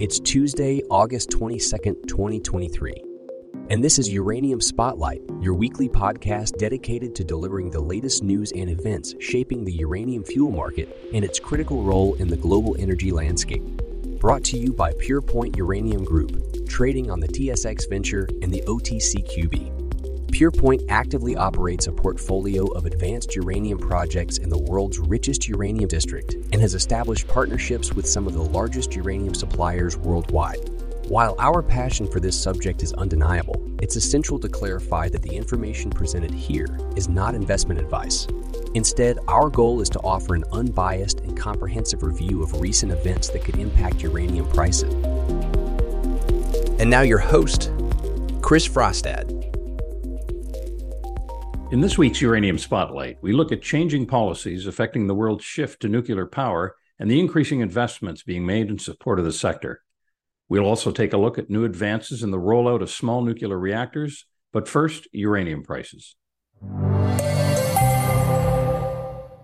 It's Tuesday, August 22nd, 2023. And this is Uranium Spotlight, your weekly podcast dedicated to delivering the latest news and events shaping the uranium fuel market and its critical role in the global energy landscape. Brought to you by PurePoint Uranium Group, trading on the TSX Venture and the OTCQB. PurePoint actively operates a portfolio of advanced uranium projects in the world's richest uranium district and has established partnerships with some of the largest uranium suppliers worldwide. While our passion for this subject is undeniable, it's essential to clarify that the information presented here is not investment advice. Instead, our goal is to offer an unbiased and comprehensive review of recent events that could impact uranium prices. And now, your host, Chris Frostad. In this week's Uranium Spotlight, we look at changing policies affecting the world's shift to nuclear power and the increasing investments being made in support of the sector. We'll also take a look at new advances in the rollout of small nuclear reactors, but first, uranium prices.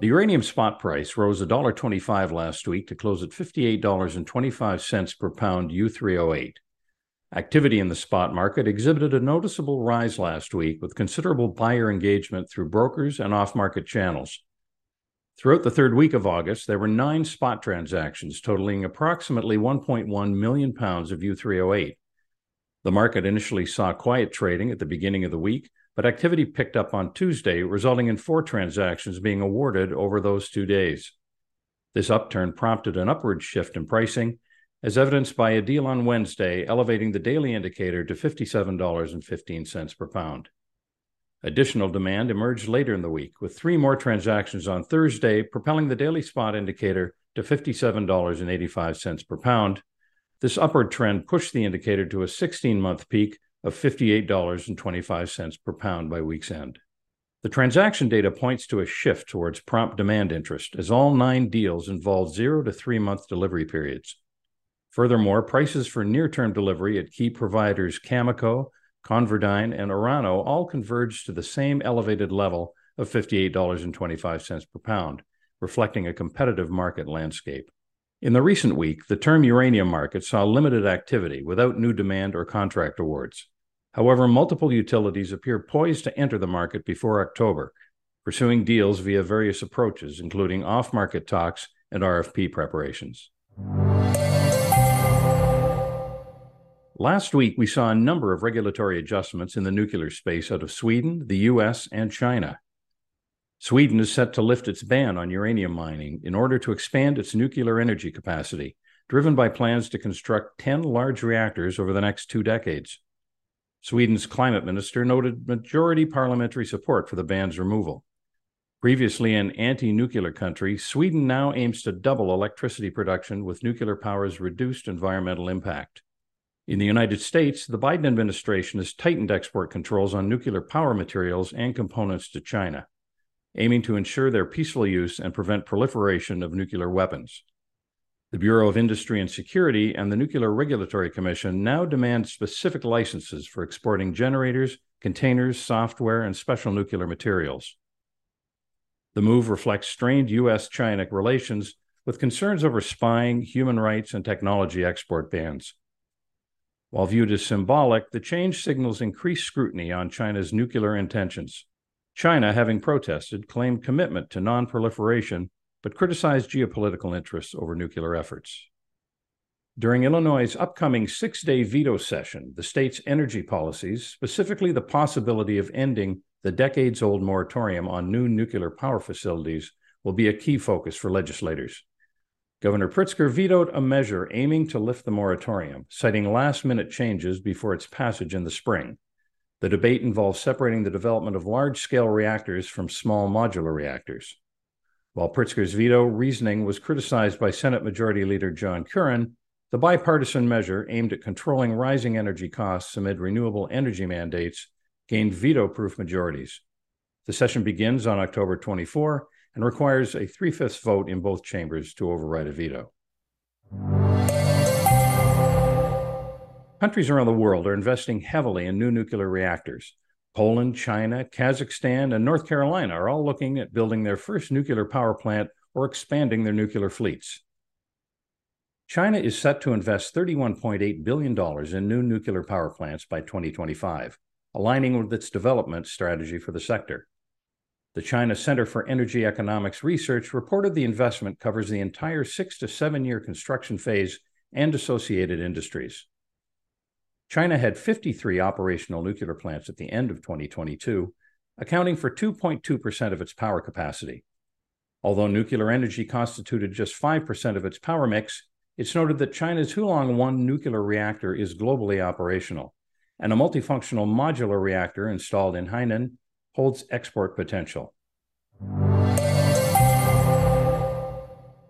The uranium spot price rose $1.25 last week to close at $58.25 per pound U3O8. Activity in the spot market exhibited a noticeable rise last week with considerable buyer engagement through brokers and off market channels. Throughout the third week of August, there were nine spot transactions totaling approximately 1.1 million pounds of U3O8. The market initially saw quiet trading at the beginning of the week, but activity picked up on Tuesday, resulting in four transactions being awarded over those two days. This upturn prompted an upward shift in pricing as evidenced by a deal on Wednesday elevating the daily indicator to $57.15 per pound. Additional demand emerged later in the week, with three more transactions on Thursday, propelling the daily spot indicator to $57.85 per pound. This upward trend pushed the indicator to a 16 month peak of $58.25 per pound by week's end. The transaction data points to a shift towards prompt demand interest, as all nine deals involved zero to three month delivery periods. Furthermore, prices for near term delivery at key providers Cameco, ConverDyn, and Orano all converged to the same elevated level of $58.25 per pound, reflecting a competitive market landscape. In the recent week, the term uranium market saw limited activity without new demand or contract awards. However, multiple utilities appear poised to enter the market before October, pursuing deals via various approaches, including off market talks and RFP preparations. Last week, we saw a number of regulatory adjustments in the nuclear space out of Sweden, the US, and China. Sweden is set to lift its ban on uranium mining in order to expand its nuclear energy capacity, driven by plans to construct 10 large reactors over the next two decades. Sweden's climate minister noted majority parliamentary support for the ban's removal. Previously an anti nuclear country, Sweden now aims to double electricity production with nuclear power's reduced environmental impact. In the United States, the Biden administration has tightened export controls on nuclear power materials and components to China, aiming to ensure their peaceful use and prevent proliferation of nuclear weapons. The Bureau of Industry and Security and the Nuclear Regulatory Commission now demand specific licenses for exporting generators, containers, software, and special nuclear materials. The move reflects strained U.S. China relations with concerns over spying, human rights, and technology export bans. While viewed as symbolic, the change signals increased scrutiny on China's nuclear intentions. China, having protested, claimed commitment to non-proliferation, but criticized geopolitical interests over nuclear efforts. During Illinois' upcoming six day veto session, the state's energy policies, specifically the possibility of ending the decades old moratorium on new nuclear power facilities, will be a key focus for legislators. Governor Pritzker vetoed a measure aiming to lift the moratorium, citing last minute changes before its passage in the spring. The debate involves separating the development of large scale reactors from small modular reactors. While Pritzker's veto reasoning was criticized by Senate Majority Leader John Curran, the bipartisan measure aimed at controlling rising energy costs amid renewable energy mandates gained veto proof majorities. The session begins on October 24 and requires a three fifths vote in both chambers to override a veto. Countries around the world are investing heavily in new nuclear reactors. Poland, China, Kazakhstan, and North Carolina are all looking at building their first nuclear power plant or expanding their nuclear fleets. China is set to invest $31.8 billion in new nuclear power plants by 2025, aligning with its development strategy for the sector. The China Center for Energy Economics Research reported the investment covers the entire six to seven year construction phase and associated industries. China had 53 operational nuclear plants at the end of 2022, accounting for 2.2% of its power capacity. Although nuclear energy constituted just 5% of its power mix, it's noted that China's Hualong 1 nuclear reactor is globally operational, and a multifunctional modular reactor installed in Hainan holds export potential.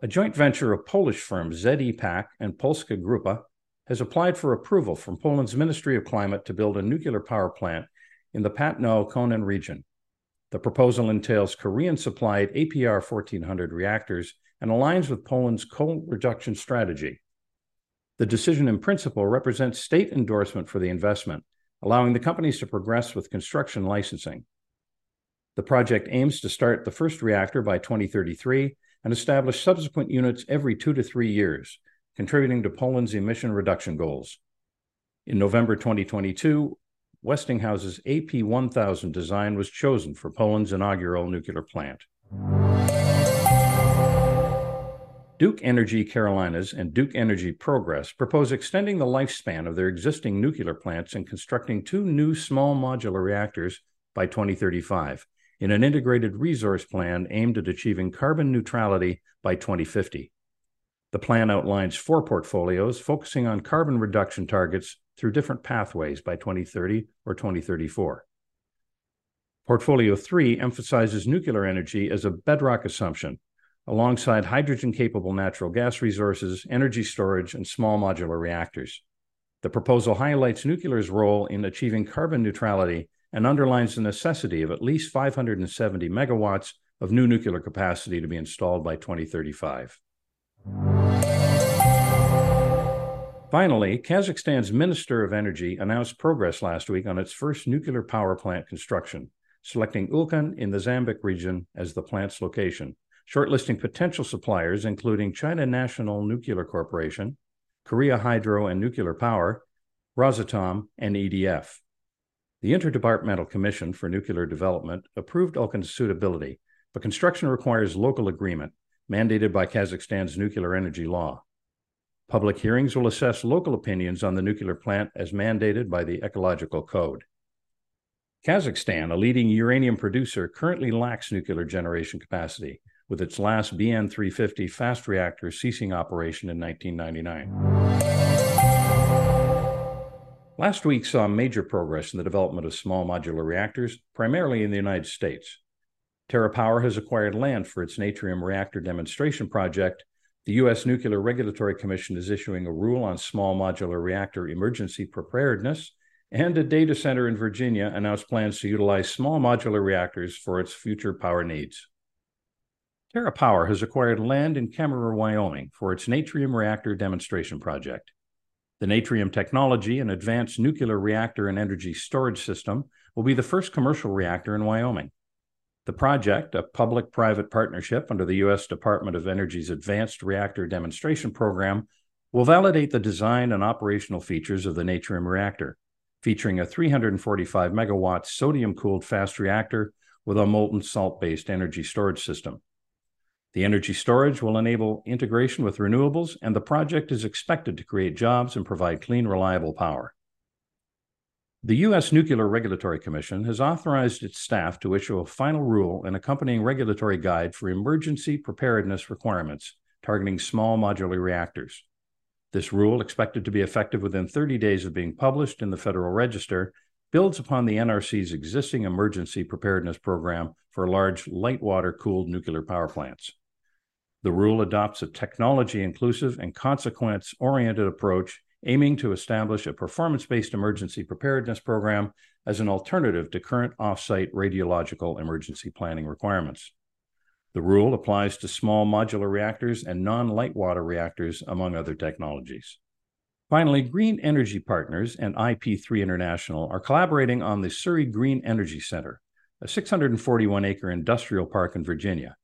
A joint venture of Polish firms ZE PAK and Polska Grupa has applied for approval from Poland's Ministry of Climate to build a nuclear power plant in the Patno Konin region. The proposal entails Korean supplied APR 1400 reactors and aligns with Poland's coal reduction strategy. The decision in principle represents state endorsement for the investment, allowing the companies to progress with construction licensing. The project aims to start the first reactor by 2033 and establish subsequent units every two to three years, contributing to Poland's emission reduction goals. In November 2022, Westinghouse's AP 1000 design was chosen for Poland's inaugural nuclear plant. Duke Energy Carolinas and Duke Energy Progress propose extending the lifespan of their existing nuclear plants and constructing two new small modular reactors by 2035 in an integrated resource plan aimed at achieving carbon neutrality by 2050. The plan outlines four portfolios focusing on carbon reduction targets through different pathways by 2030 or 2034. Portfolio 3 emphasizes nuclear energy as a bedrock assumption, alongside hydrogen capable natural gas resources, energy storage, and small modular reactors. The proposal highlights nuclear's role in achieving carbon neutrality and underlines the necessity of at least 570 megawatts of new nuclear capacity to be installed by 2035. Finally, Kazakhstan's Minister of Energy announced progress last week on its first nuclear power plant construction, selecting Ulken in the Zambik region as the plant's location, shortlisting potential suppliers including China National Nuclear Corporation, Korea Hydro and Nuclear Power, Rosatom, and EDF. The Interdepartmental Commission for Nuclear Development approved Ulken's suitability, but construction requires local agreement, mandated by Kazakhstan's nuclear energy law. Public hearings will assess local opinions on the nuclear plant as mandated by the Ecological Code. Kazakhstan, a leading uranium producer, currently lacks nuclear generation capacity, with its last BN 350 fast reactor ceasing operation in 1999. Last week saw major progress in the development of small modular reactors, primarily in the United States. TerraPower has acquired land for its Natrium reactor demonstration project. The U.S. Nuclear Regulatory Commission is issuing a rule on small modular reactor emergency preparedness, and a data center in Virginia announced plans to utilize small modular reactors for its future power needs. TerraPower has acquired land in Kemmerer, Wyoming for its Natrium reactor demonstration project. The Natrium technology, an advanced nuclear reactor and energy storage system, will be the first commercial reactor in Wyoming. The project, a public private partnership under the U.S. Department of Energy's Advanced Reactor Demonstration Program, will validate the design and operational features of the Natrium reactor, featuring a 345 megawatt sodium cooled fast reactor with a molten salt based energy storage system. The energy storage will enable integration with renewables, and the project is expected to create jobs and provide clean, reliable power. The U.S. Nuclear Regulatory Commission has authorized its staff to issue a final rule and accompanying regulatory guide for emergency preparedness requirements targeting small modular reactors. This rule, expected to be effective within 30 days of being published in the Federal Register, builds upon the NRC's existing emergency preparedness program for large light water cooled nuclear power plants. The rule adopts a technology inclusive and consequence oriented approach aiming to establish a performance based emergency preparedness program as an alternative to current off site radiological emergency planning requirements. The rule applies to small modular reactors and non light water reactors, among other technologies. Finally, Green Energy Partners and IP3 International are collaborating on the Surry Green Energy Center, a 641 acre industrial park in Virginia.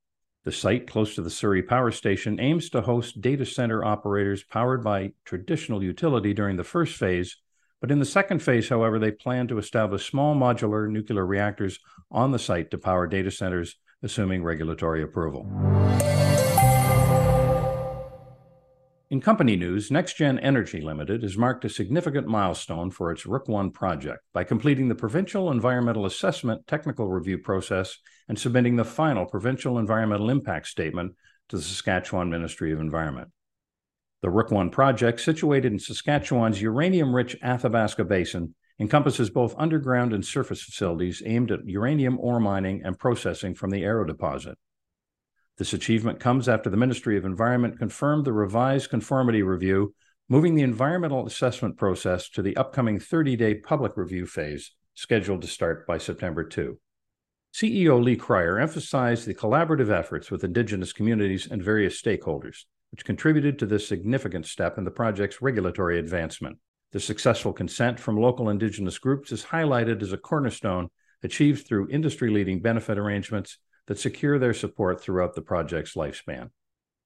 The site close to the Surry Power Station aims to host data center operators powered by traditional utility during the first phase, but in the second phase, however, they plan to establish small modular nuclear reactors on the site to power data centers, assuming regulatory approval. In company news, NexGen Energy Limited has marked a significant milestone for its Rook I project by completing the Provincial Environmental Assessment Technical Review process and submitting the final Provincial Environmental Impact Statement to the Saskatchewan Ministry of Environment. The Rook 1 project, situated in Saskatchewan's uranium rich Athabasca Basin, encompasses both underground and surface facilities aimed at uranium ore mining and processing from the Arrow deposit. This achievement comes after the Ministry of Environment confirmed the revised conformity review, moving the environmental assessment process to the upcoming 30 day public review phase, scheduled to start by September 2. CEO Leigh Curyer emphasized the collaborative efforts with Indigenous communities and various stakeholders, which contributed to this significant step in the project's regulatory advancement. The successful consent from local Indigenous groups is highlighted as a cornerstone achieved through industry leading benefit arrangements that secure their support throughout the project's lifespan.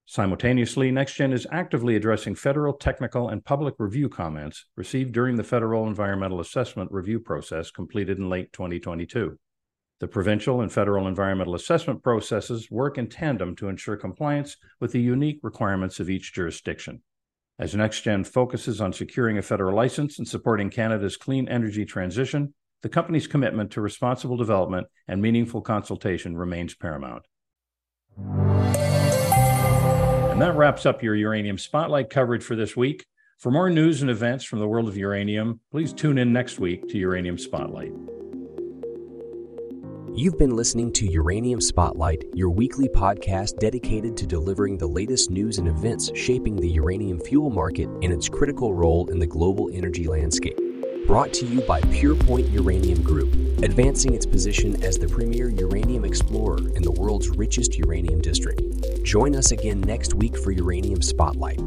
Simultaneously, NexGen is actively addressing federal technical and public review comments received during the federal environmental assessment review process completed in late 2022. The provincial and federal environmental assessment processes work in tandem to ensure compliance with the unique requirements of each jurisdiction. As NexGen focuses on securing a federal license and supporting Canada's clean energy transition, the company's commitment to responsible development and meaningful consultation remains paramount. And that wraps up your Uranium Spotlight coverage for this week. For more news and events from the world of uranium, please tune in next week to Uranium Spotlight. You've been listening to Uranium Spotlight, your weekly podcast dedicated to delivering the latest news and events shaping the uranium fuel market and its critical role in the global energy landscape brought to you by PurePoint Uranium Group, advancing its position as the premier uranium explorer in the world's richest uranium district. Join us again next week for Uranium Spotlight.